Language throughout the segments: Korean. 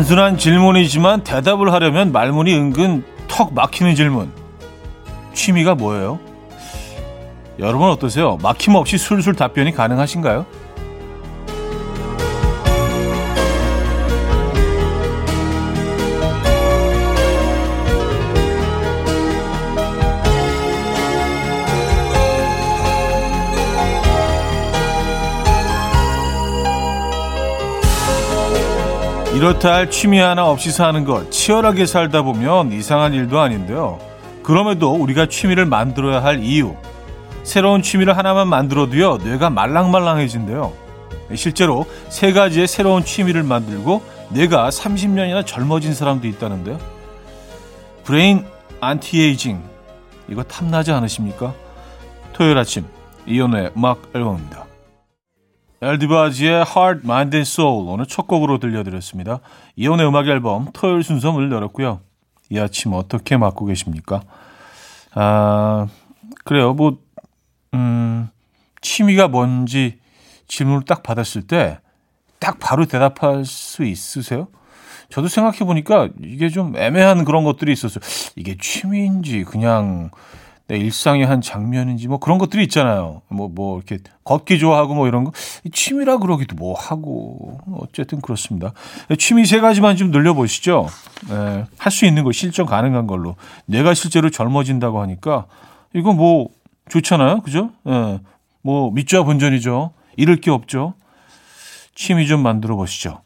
단순한 질문이지만 대답을 하려면 말문이 은근 턱 막히는 질문. 취미가 뭐예요? 여러분 어떠세요? 막힘없이 술술 답변이 가능하신가요? 이렇다 할 취미 하나 없이 사는 것 치열하게 살다 보면 이상한 일도 아닌데요. 그럼에도 우리가 취미를 만들어야 할 이유 새로운 취미를 하나만 만들어도요 뇌가 말랑말랑해진대요. 실제로 세 가지의 새로운 취미를 만들고 뇌가 30년이나 젊어진 사람도 있다는데요. Brain anti-aging 이거 탐나지 않으십니까? 토요일 아침 이연의 음악 앨범입니다. 엘디바지의 Heart, Mind and Soul 오늘 첫 곡으로 들려드렸습니다. 이혼의 음악 앨범 토요일 순서 문 열었고요. 이 아침 어떻게 맞고 계십니까? 아 그래요. 뭐 음, 취미가 뭔지 질문을 딱 받았을 때 딱 바로 대답할 수 있으세요? 저도 생각해 보니까 이게 좀 애매한 그런 것들이 있었어요. 이게 취미인지 그냥 내 일상의 한 장면인지 뭐 그런 것들이 있잖아요. 뭐, 뭐 이렇게 걷기 좋아하고 뭐 이런 거. 취미라 그러기도 뭐 하고. 어쨌든 그렇습니다. 취미 세 가지만 좀 늘려보시죠. 네, 할수 있는 거, 실전 가능한 걸로. 내가 실제로 젊어진다고 하니까 이거 뭐 좋잖아요. 그죠? 네, 뭐 밑좌 본전이죠. 잃을 게 없죠. 취미 좀 만들어 보시죠.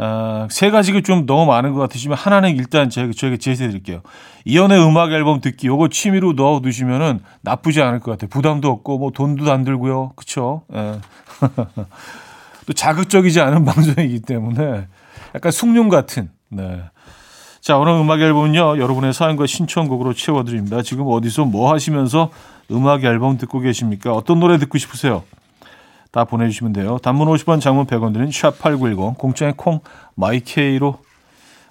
어, 세 가지가 좀 너무 많은 것 같으시면 하나는 일단 제가 저에게 제시해 드릴게요. 이연의 음악 앨범 듣기 요거 취미로 넣어 두시면은 나쁘지 않을 것 같아요. 부담도 없고 뭐 돈도 안 들고요. 그쵸? 예. 또 자극적이지 않은 방송이기 때문에 약간 숭늉 같은. 네. 자, 오늘 음악 앨범은요. 여러분의 사연과 신청곡으로 채워 드립니다. 지금 어디서 뭐 하시면서 음악 앨범 듣고 계십니까? 어떤 노래 듣고 싶으세요? 다 보내주시면 돼요. 단문 50원, 장문 100원 드는 샵8910, 공짜의 콩, 마이케이로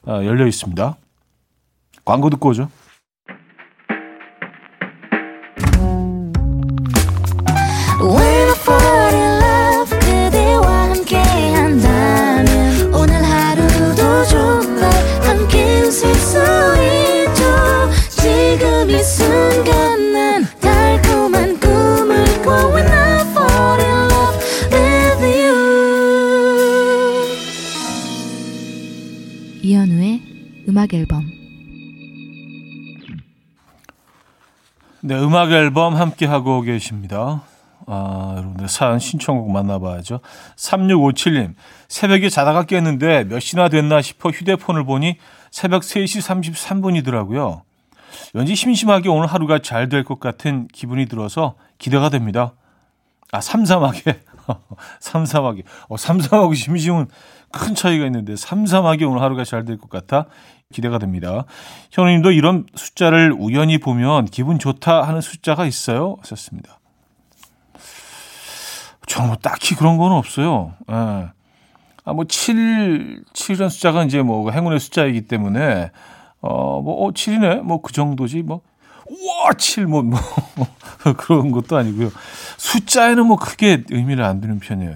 어, 열려 있습니다. 광고 듣고 오죠. 음악 앨범 네, 음악 앨범 함께 하고 계십니다. 아, 여러분들 사연 신청곡 만나봐야죠. 3657님, 새벽에 자다가 깼는데 몇 시나 됐나 싶어 휴대폰을 보니 새벽 3시 33분이더라고요. 왠지 심심하게 오늘 하루가 잘 될 것 같은 기분이 들어서 기대가 됩니다. 아, 삼삼하게. 삼삼하게. 어, 삼삼하고 심심은 큰 차이가 있는데 삼삼하게 오늘 하루가 잘 될 것 같아 기대가 됩니다. 현우님도 이런 숫자를 우연히 보면 기분 좋다 하는 숫자가 있어요? 하셨습니다. 저는 뭐 딱히 그런 건 없어요. 예. 아, 뭐, 7, 7이라는 숫자가 이제 뭐 행운의 숫자이기 때문에, 어, 뭐, 어, 7이네? 뭐 그 정도지. 뭐, 우와, 7, 뭐, 뭐, 그런 것도 아니고요. 숫자에는 뭐 크게 의미를 안 두는 편이에요.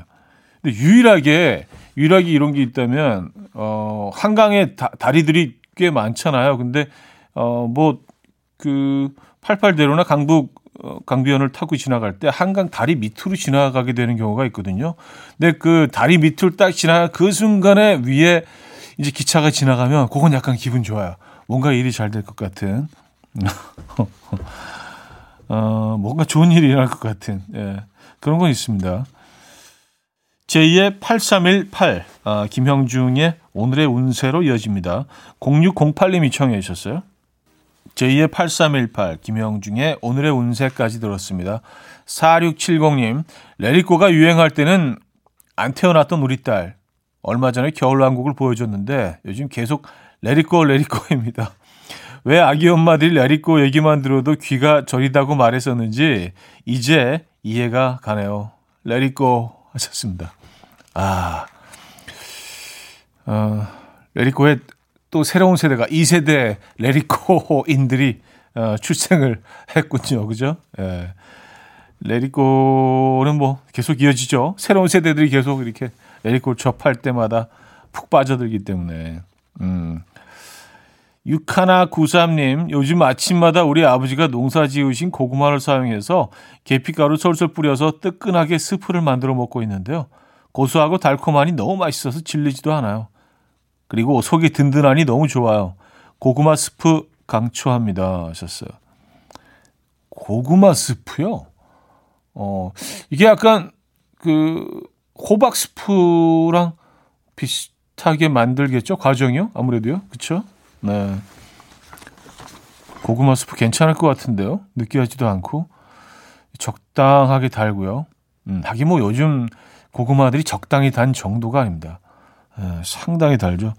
근데 유일하게, 유일하게 이런 게 있다면, 어, 한강에 다, 다리들이 꽤 많잖아요. 근데 어뭐 그 88대로나 강북 어, 강변을 타고 지나갈 때 한강 다리 밑으로 지나가게 되는 경우가 있거든요. 근데 그 다리 밑을 딱 지나가 그 순간에 위에 이제 기차가 지나가면 그건 약간 기분 좋아요. 뭔가 일이 잘 될 것 같은. 어, 뭔가 좋은 일이 일어날 것 같은. 예. 그런 건 있습니다. 제2의 8318, 아, 김형중의 오늘의 운세로 이어집니다. 0608님이 청해 주셨어요. 제2의 8318, 김형중의 오늘의 운세까지 들었습니다. 4670님, 레리코가 유행할 때는 안 태어났던 우리 딸. 얼마 전에 겨울왕국을 보여줬는데 요즘 계속 레리코 레리코입니다. 왜 아기 엄마들이 레리코 얘기만 들어도 귀가 저리다고 말했었는지 이제 이해가 가네요. 레리코 하셨습니다. 아, 어, 레리코의 또 새로운 세대가 2세대 레리코인들이 어, 출생을 했군요. 그죠? 예. 레리코는 뭐 계속 이어지죠. 새로운 세대들이 계속 이렇게 레리코를 접할 때마다 푹 빠져들기 때문에. 음. 육하나 구삼님, 요즘 아침마다 우리 아버지가 농사 지으신 고구마를 사용해서 계피가루 솔솔 뿌려서 뜨끈하게 스프를 만들어 먹고 있는데요. 고소하고 달콤하니 너무 맛있어서 질리지도 않아요. 그리고 속이 든든하니 너무 좋아요. 고구마 스프 강추합니다. 하셨어요. 고구마 스프요? 어, 이게 약간 그 호박 스프랑 비슷하게 만들겠죠? 과정이요? 아무래도요. 그쵸? 네. 고구마 스프 괜찮을 것 같은데요. 느끼하지도 않고 적당하게 달고요. 음, 하긴 뭐 요즘 고구마들이 적당히 단 정도가 아닙니다. 네, 상당히 달죠.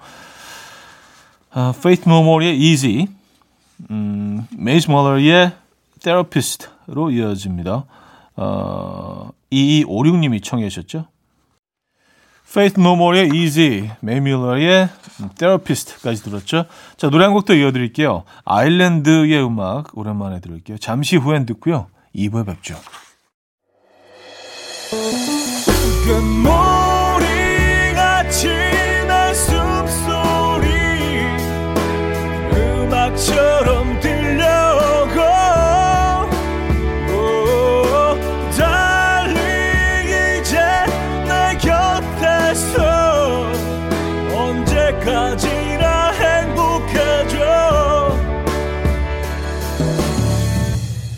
아, Faith No More의 Easy, 음, 메이 뮬러의 Therapist로 이어집니다. 어, 2256님이 청해 주셨죠? Faith No More의 Easy, 메이 뮬러의 Therapist까지 들었죠. 자, 노래 한 곡 더 이어드릴게요. 아일랜드의 음악 오랜만에 들을게요. 잠시 후엔 듣고요. 2부에 뵙죠. 금모리같이 날 숨소리 음악처럼 들려오고 오, 달리 이제 내 곁에서 언제까지나 행복해져.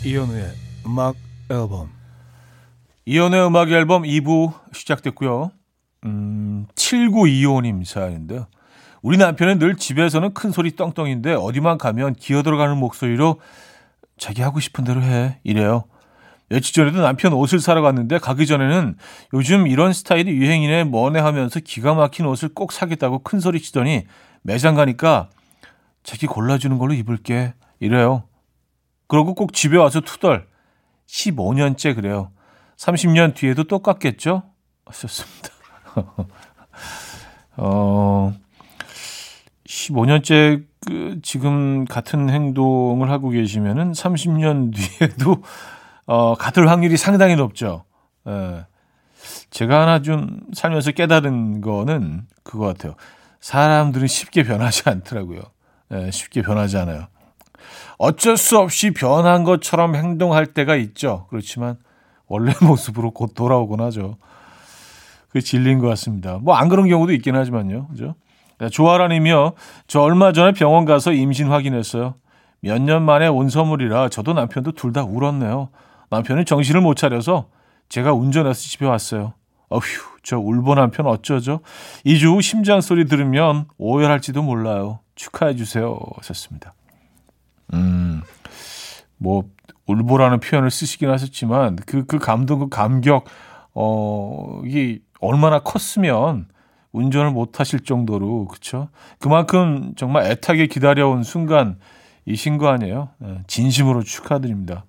이현우의 음악 앨범 이현우의 음악 앨범 2부 시작됐고요. 음, 7925님 사연인데요. 우리 남편은 늘 집에서는 큰 소리 떵떵인데 어디만 가면 기어 들어가는 목소리로 자기 하고 싶은 대로 해 이래요. 며칠 전에도 남편 옷을 사러 갔는데 가기 전에는 요즘 이런 스타일이 유행이네 뭐네 하면서 기가 막힌 옷을 꼭 사겠다고 큰 소리 치더니 매장 가니까 자기 골라주는 걸로 입을게 이래요. 그러고 꼭 집에 와서 투덜 15년째 그래요. 30년 뒤에도 똑같겠죠? 하셨습니다. 어, 15년째 그 지금 같은 행동을 하고 계시면은 30년 뒤에도 어, 같을 확률이 상당히 높죠. 예. 제가 하나 좀 살면서 깨달은 거는 그거 같아요. 사람들은 쉽게 변하지 않더라고요. 예, 쉽게 변하지 않아요. 어쩔 수 없이 변한 것처럼 행동할 때가 있죠. 그렇지만 원래 모습으로 곧 돌아오곤 하죠. 그 진리인 것 같습니다. 뭐 안 그런 경우도 있긴 하지만요. 그죠? 조아라님이요. 저 얼마 전에 병원 가서 임신 확인했어요. 몇 년 만에 온 선물이라 저도 남편도 둘 다 울었네요. 남편은 정신을 못 차려서 제가 운전해서 집에 왔어요. 어휴, 저 울보 남편 어쩌죠? 2주 후 심장 소리 들으면 오열할지도 몰라요. 축하해 주세요. 하셨습니다. 음, 뭐 울보라는 표현을 쓰시긴 하셨지만 그, 그 감동, 그 감격, 어, 이게 얼마나 컸으면 운전을 못 하실 정도로, 그쵸? 그만큼 정말 애타게 기다려온 순간이신 거 아니에요? 예, 진심으로 축하드립니다.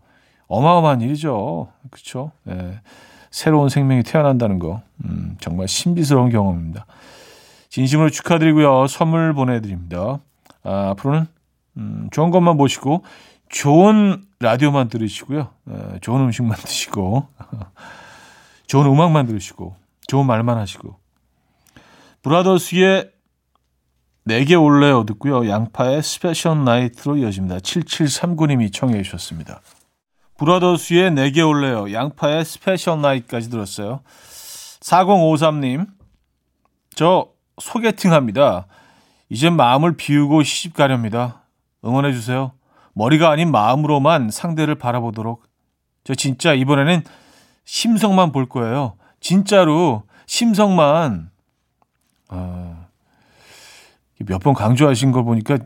어마어마한 일이죠. 그쵸? 예, 새로운 생명이 태어난다는 거. 음, 정말 신비스러운 경험입니다. 진심으로 축하드리고요. 선물 보내드립니다. 아, 앞으로는 음, 좋은 것만 보시고 좋은 라디오만 들으시고요. 에, 좋은 음식만 드시고 좋은 음악만 들으시고 좋은 말만 하시고 브라더스의 내게 올래요 듣고요. 양파의 Special Night로 이어집니다. 7739님이 청해 주셨습니다. 브라더스의 내게 올래요. 양파의 Special Night까지 들었어요. 4053님 저 소개팅 합니다. 이제 마음을 비우고 시집 가렵니다. 응원해 주세요. 머리가 아닌 마음으로만 상대를 바라보도록. 저 진짜 이번에는 심성만 볼 거예요. 진짜로 심성만. 아, 몇번 강조하신 걸 보니까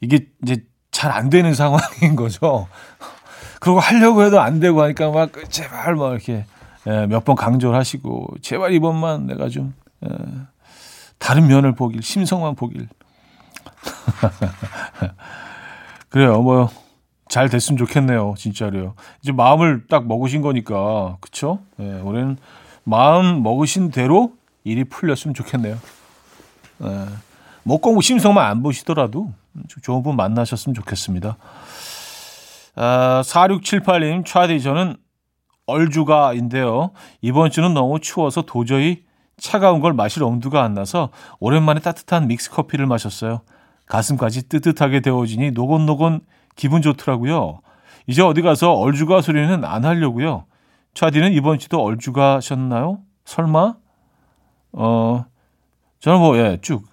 이게 이제 잘 안 되는 상황인 거죠. 그리고 하려고 해도 안 되고 하니까 막 제발 막 이렇게 예, 몇 번 강조를 하시고 제발 이번만 내가 좀 예, 다른 면을 보길 심성만 보길 그래요. 뭐 잘 됐으면 좋겠네요. 진짜로요. 이제 마음을 딱 먹으신 거니까 그쵸? 네, 올해는 마음 먹으신 대로 일이 풀렸으면 좋겠네요. 네, 뭐꼭 심성만 안 보시더라도 좋은 분 만나셨으면 좋겠습니다. 아, 4678님, 차디 저는 얼주가인데요. 이번 주는 너무 추워서 도저히 차가운 걸 마실 엄두가 안 나서 오랜만에 따뜻한 믹스 커피를 마셨어요. 가슴까지 뜨뜻하게 데워지니 노곤노곤 기분 좋더라고요. 이제 어디 가서 얼주가 소리는 안 하려고요. 차디는 이번 주도 얼주가셨나요? 설마? 어, 저는 뭐, 예, 쭉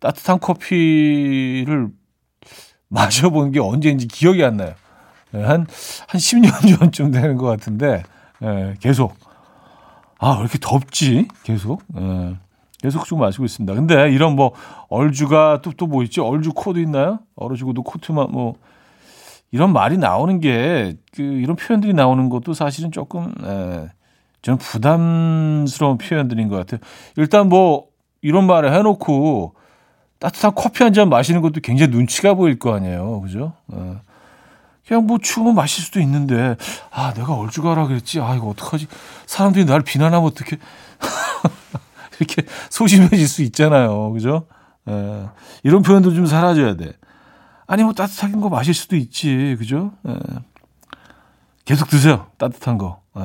따뜻한 커피를 마셔본 게 언제인지 기억이 안 나요. 예, 한, 한 10년 전쯤 되는 것 같은데, 예, 계속. 아, 왜 이렇게 덥지? 계속. 예, 계속 쭉 마시고 있습니다. 근데 이런 뭐, 얼주가 또, 또 뭐 있지? 얼주 코도 있나요? 얼어주고도 코트만 뭐, 이런 말이 나오는 게, 그, 이런 표현들이 나오는 것도 사실은 조금, 예, 저는 부담스러운 표현들인 것 같아요. 일단 뭐, 이런 말을 해놓고, 따뜻한 커피 한 잔 마시는 것도 굉장히 눈치가 보일 거 아니에요. 그죠? 어. 그냥 뭐 추우면 마실 수도 있는데, 아, 내가 얼죽가라 그랬지. 아, 이거 어떡하지? 사람들이 날 비난하면 어떻게. 이렇게 소심해질 수 있잖아요. 그죠? 에, 이런 표현도 좀 사라져야 돼. 아니, 뭐 따뜻한 거 마실 수도 있지. 그죠? 에. 계속 드세요. 따뜻한 거. 에.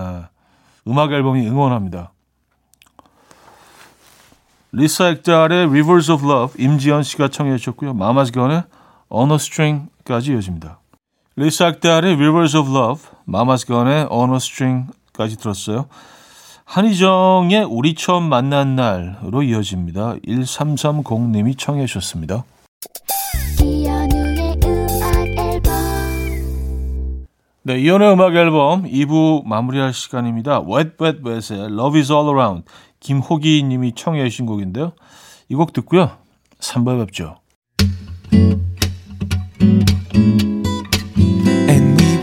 음악 앨범이 응원합니다. 리사 액달의 Rivers of Love 임지연 씨가 청해 주셨고요. 마마스 건의 On a String까지 이어집니다. 리사 액달의 Rivers of Love, 마마스 건의 On a String까지 들었어요. 한희정의 우리 처음 만난 날로 이어집니다. 1330님이 청해 주셨습니다. 네, 이연의 음악 앨범 2부 마무리할 시간입니다. Wet Wet Wet의 Love is All Around 김호기 님이 청해 주신 곡인데요. 이 곡 듣고요. 3부에 뵙죠.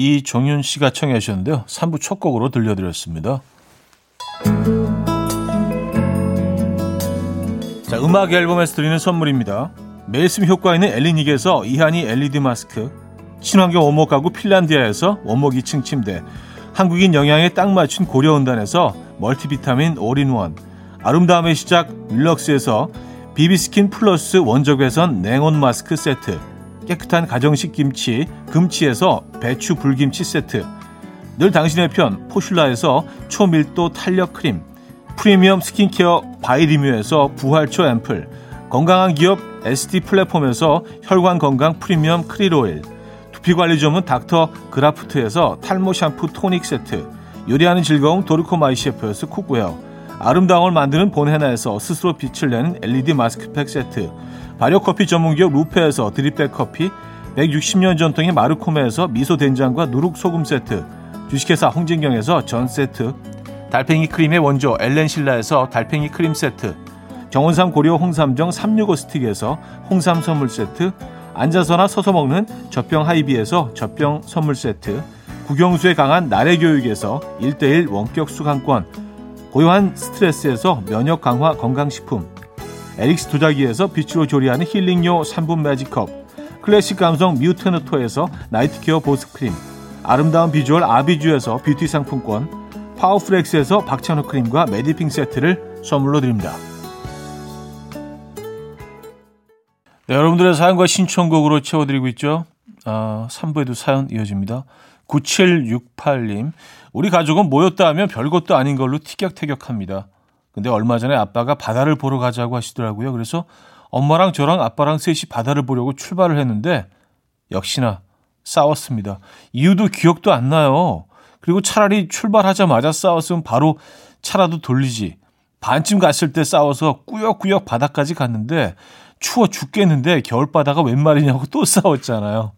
이종윤 씨가 청해 주셨는데요. 3부 첫 곡으로 들려드렸습니다. 자, 음악 앨범에서 드리는 선물입니다. 매일 쓰 효과 있는 엘리닉에서 이하니 LED 마스크, 친환경 원목 가구 핀란디아에서 원목 2층 침대, 한국인 영양에 딱 맞춘 고려은단에서 멀티비타민 올인원, 아름다움의 시작 윌럭스에서 비비스킨 플러스 원적외선 냉온 마스크 세트, 깨끗한 가정식 김치 금치에서 배추 불김치 세트, 늘 당신의 편 포슐라에서 초밀도 탄력 크림. 프리미엄 스킨케어 바이리뮤에서 부활초 앰플. 건강한 기업 SD 플랫폼에서 혈관 건강 프리미엄 크릴 오일. 두피관리 전문 닥터 그라프트에서 탈모 샴푸 토닉 세트. 요리하는 즐거움 도르코 마이 셰프에서 cookware 아름다움을 만드는 본헤나에서 스스로 빛을 내는 LED 마스크팩 세트 발효커피 전문기업 루페에서 드립백 커피 160년 전통의 마르코메에서 미소된장과 누룩소금 세트 주식회사 홍진경에서 전 세트, 달팽이 크림의 원조 엘렌실라에서 달팽이 크림 세트, 정원삼 고려 홍삼정 365 스틱에서 홍삼 선물 세트, 앉아서나 서서 먹는 젖병 하이비에서 젖병 선물 세트, 국영수에 강한 나래 교육에서 1대1 원격 수강권, 고요한 스트레스에서 면역 강화 건강식품, 에릭스 도자기에서 빛으로 조리하는 힐링요 3분 매직컵, 클래식 감성 뮤테너토에서 night care 보습크림, 아름다운 비주얼 아비주에서 뷰티 상품권, 파워프렉스에서 박찬호 크림과 메디핑 세트를 선물로 드립니다. 네, 여러분들의 사연과 신청곡으로 채워드리고 있죠. 아, 3부에도 사연 이어집니다. 9768님, 우리 가족은 모였다 하면 별것도 아닌 걸로 티격태격합니다. 근데 얼마 전에 아빠가 바다를 보러 가자고 하시더라고요. 그래서 엄마랑 저랑 아빠랑 셋이 바다를 보려고 출발을 했는데 역시나 싸웠습니다. 이유도 기억도 안 나요. 그리고 차라리 출발하자마자 싸웠으면 바로 차라도 돌리지. 반쯤 갔을 때 싸워서 꾸역꾸역 바다까지 갔는데 추워 죽겠는데 겨울바다가 웬 말이냐고 또 싸웠잖아요.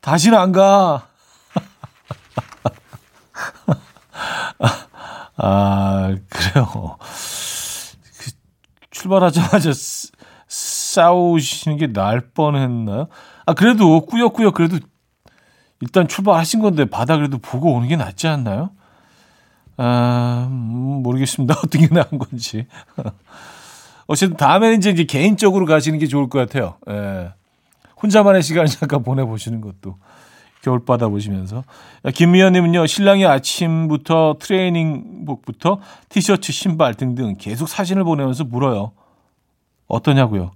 다시는 안 가. 아, 그래요. 그 출발하자마자 싸우시는 게 나을 뻔했나요? 아, 그래도 꾸역꾸역 그래도 일단 출발하신 건데 바다 그래도 보고 오는 게 낫지 않나요? 아, 음, 모르겠습니다. 어떤 게 나은 건지. 어쨌든 다음에는 이제, 이제 개인적으로 가시는 게 좋을 것 같아요. 예. 혼자만의 시간을 잠깐 보내보시는 것도 겨울바다 보시면서. 김미연님은요, 신랑이 아침부터 트레이닝복부터 티셔츠, 신발 등등 계속 사진을 보내면서 물어요. 어떠냐고요?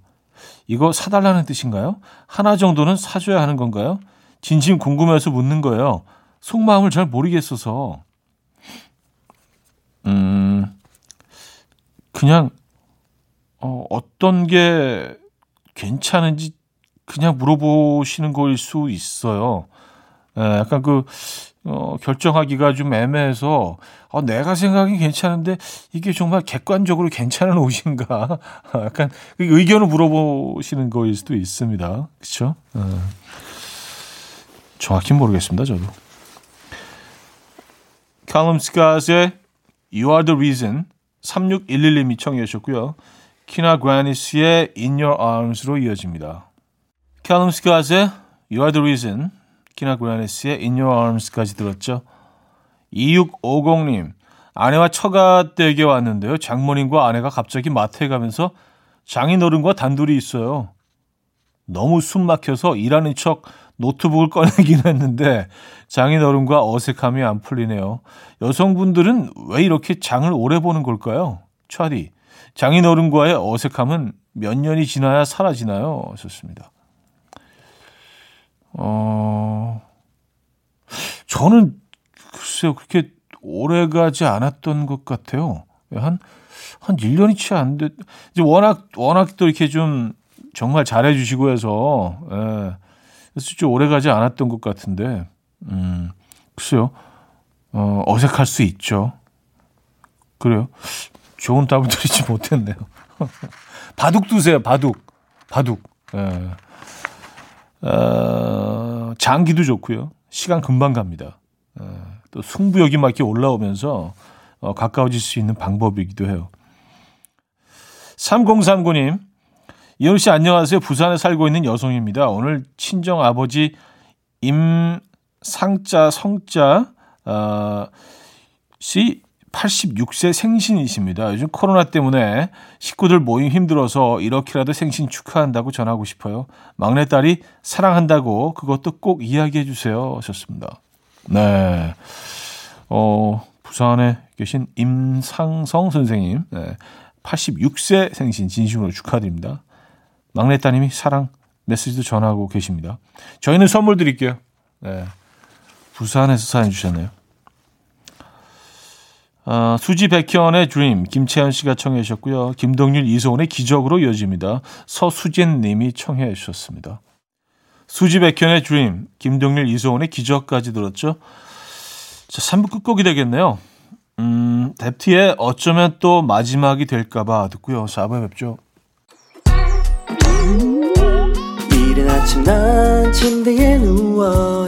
이거 사달라는 뜻인가요? 하나 정도는 사줘야 하는 건가요? 진심 궁금해서 묻는 거예요. 속마음을 잘 모르겠어서. 음, 그냥, 어, 어떤 게 괜찮은지 그냥 물어보시는 거일 수 있어요. 예, 약간 그, 어, 결정하기가 좀 애매해서, 어, 내가 생각이 괜찮은데, 이게 정말 객관적으로 괜찮은 옷인가? 약간 그 의견을 물어보시는 거일 수도 있습니다. 그쵸? 예. 정확히 모르겠습니다, 저도. 칼럼 스카스의 You Are The Reason 3611님이 청해 주셨고요. 키나 그라니스의 In Your Arms로 이어집니다. 칼럼 스콧의 You Are The Reason 키나 그라니스의 In Your Arms까지 들었죠. 2650님 아내와 처가댁에 왔는데요. 장모님과 아내가 갑자기 마트에 가면서 장인어른과 단둘이 있어요. 너무 숨 막혀서 일하는 척 노트북을 꺼내긴 했는데 장인어른과 어색함이 안 풀리네요. 여성분들은 왜 이렇게 장을 오래 보는 걸까요? 차디. 장인어른과의 어색함은 몇 년이 지나야 사라지나요? 좋습니다. 어, 저는 글쎄요, 그렇게 오래 가지 않았던 것 같아요. 한, 한 1년이 채 안 됐, 이제 워낙, 워낙 또 이렇게 좀 정말 잘해주시고 해서, 예. 그래서 좀 오래 가지 않았던 것 같은데, 음, 글쎄요. 어, 어색할 수 있죠. 그래요. 좋은 답을 드리지 못했네요. 바둑 두세요, 바둑. 바둑. 예. 어, 장기도 좋고요. 시간 금방 갑니다. 예. 또 승부욕이 막 이렇게 올라오면서 어, 가까워질 수 있는 방법이기도 해요. 3039님, 이현우 씨 안녕하세요. 부산에 살고 있는 여성입니다. 오늘 친정 아버지 임상자 성자 어, 씨 86세 생신이십니다. 요즘 코로나 때문에 식구들 모임 힘들어서 이렇게라도 생신 축하한다고 전하고 싶어요. 막내딸이 사랑한다고 그것도 꼭 이야기해 주세요. 하셨습니다. 네. 어, 부산에 계신 임상성 선생님. 네. 86세 생신 진심으로 축하드립니다. 막내 따님이 사랑 메시지도 전하고 계십니다. 저희는 선물 드릴게요. 네. 부산에서 사연 주셨네요. 아, 수지 백현의 드림 김채연 씨가 청해 주셨고요. 김동률 이소은의 기적으로 이어집니다. 서수진 님이 청해 주셨습니다. 수지 백현의 드림 김동률 이소은의 기적까지 들었죠. 자, 3부 끝곡이 되겠네요. 음, 뎁티의 어쩌면 또 마지막이 될까봐 듣고요. 4부에 뵙죠. 이른 아침 난 침대에 누워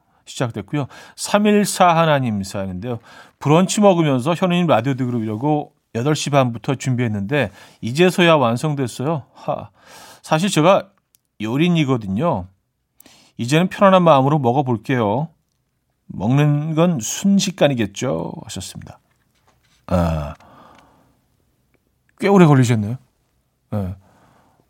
시작됐고요. 314 하나님 사연인데요. 브런치 먹으면서 현우님 라디오 들으려고 8시 반부터 준비했는데 이제서야 완성됐어요. 하. 사실 제가 요린이거든요. 이제는 편안한 마음으로 먹어볼게요. 먹는 건 순식간이겠죠. 하셨습니다. 아, 꽤 오래 걸리셨네요. 네.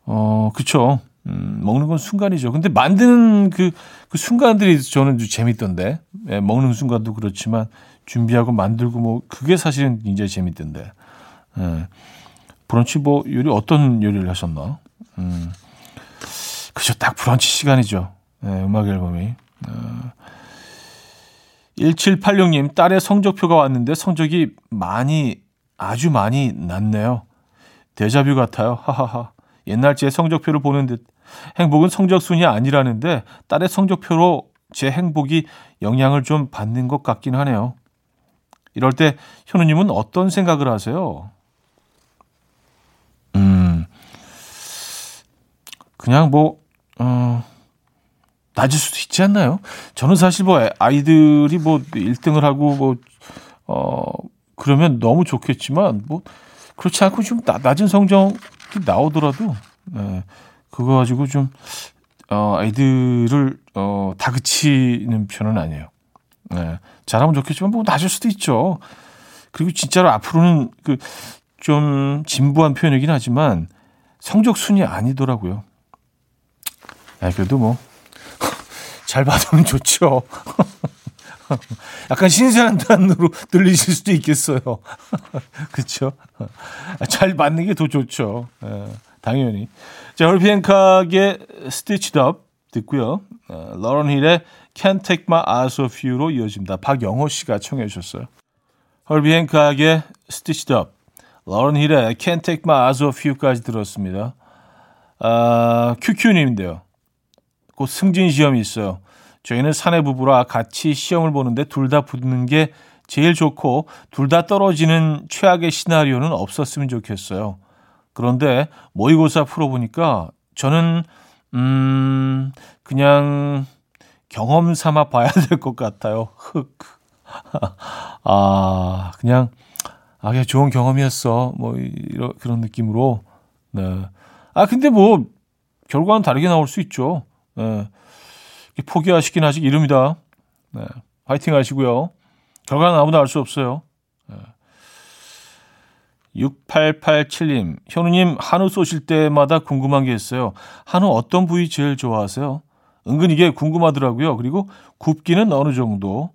어, 그쵸. 음, 먹는 건 순간이죠. 근데 만드는 그, 그 순간들이 저는 좀 재밌던데. 예, 먹는 순간도 그렇지만 준비하고 만들고 뭐 그게 사실은 굉장히 재밌던데. 예. 브런치 뭐 요리 어떤 요리를 하셨나? 음. 그죠. 딱 브런치 시간이죠. 예, 음악 앨범이. 어. 1786님, 딸의 성적표가 왔는데 성적이 많이, 아주 많이 났네요. 데자뷰 같아요. 하하하. 옛날 제 성적표를 보는 듯 행복은 성적순이 아니라는데 딸의 성적표로 제 행복이 영향을 좀 받는 것 같긴 하네요. 이럴 때 현우님은 어떤 생각을 하세요? 음, 그냥 뭐, 어, 낮을 수도 있지 않나요? 저는 사실 뭐 아이들이 뭐 1등을 하고 뭐, 어, 그러면 너무 좋겠지만 뭐, 그렇지 않고 좀 낮은 성적이 나오더라도, 네, 그거 가지고 좀, 어, 아이들을, 어, 다그치는 편은 아니에요. 네, 잘하면 좋겠지만 뭐 낮을 수도 있죠. 그리고 진짜로 앞으로는 그, 좀 진부한 표현이긴 하지만 성적 순이 아니더라고요. 아, 그래도 뭐, 잘 받으면 좋죠. 약간 신선한 단어로 들리실 수도 있겠어요. 그렇죠? 잘 맞는 게 더 좋죠. 예, 당연히. 자, 헐피앤카의 Stitched 듣고요. 어, 러런 힐의 Can't Take My Eyes Off You로 이어집니다. 박영호 씨가 청해 주셨어요. 헐비앤카의 Stitched Up, 러런 힐의 Can't Take My Eyes Off You까지 들었습니다. 아, 큐큐님인데요. 곧 승진 시험이 있어요. 저희는 사내 부부라 같이 시험을 보는데 둘 다 붙는 게 제일 좋고 둘 다 떨어지는 최악의 시나리오는 없었으면 좋겠어요. 그런데 모의고사 풀어보니까 저는 음 그냥 경험 삼아 봐야 될 것 같아요. 흑. 아 그냥 아 그냥 좋은 경험이었어. 뭐 이런 그런 느낌으로. 네. 아 근데 뭐 결과는 다르게 나올 수 있죠. 네. 포기하시긴 하시 이릅니다. 네. 화이팅 하시고요. 결과는 아무도 알수 없어요. 네. 6887님, 현우님, 한우 쏘실 때마다 궁금한 게 있어요. 한우 어떤 부위 제일 좋아하세요? 은근 이게 궁금하더라고요. 그리고 굽기는 어느 정도?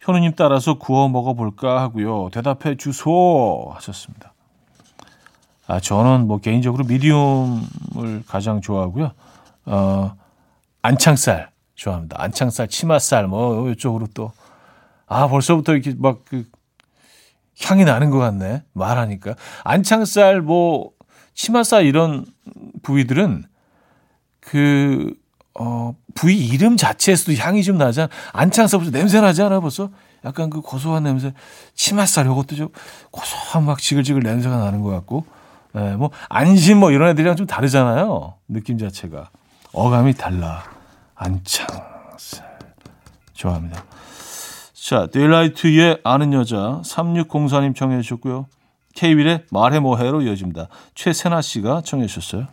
현우님 따라서 구워 먹어볼까 하고요. 대답해 주소 하셨습니다. 아, 저는 뭐 개인적으로 미디움을 가장 좋아하고요. 어, 안창살 좋아합니다. 안창살, 치맛살 뭐 이쪽으로 또 아, 벌써부터 이렇게 막 그 향이 나는 것 같네. 말하니까. 안창살 뭐 치맛살 이런 부위들은 그 어, 부위 이름 자체에서도 향이 좀 나잖아. 안창살부터 냄새 나지 않아 벌써? 약간 그 고소한 냄새. 치맛살 이것도 좀 고소한 막 지글지글 냄새가 나는 것 같고. 예, 뭐 안심 뭐 이런 애들이랑 좀 다르잖아요. 느낌 자체가. 어감이 달라. 안창살. 좋아합니다. 자, 데일라이트의 아는 여자 3604님 청해 주셨고요. 케이윌의 말해 뭐해로 이어집니다. 최세나 씨가 청해 주셨어요.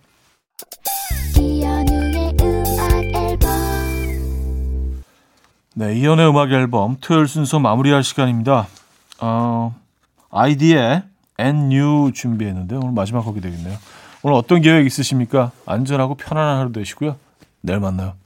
네, 이연의 음악 앨범 토요일 순서 마무리할 시간입니다. 어, 아이디의 And You 준비했는데 오늘 마지막 곡이 되겠네요. 오늘 어떤 계획 있으십니까? 안전하고 편안한 하루 되시고요. 내일 만나요.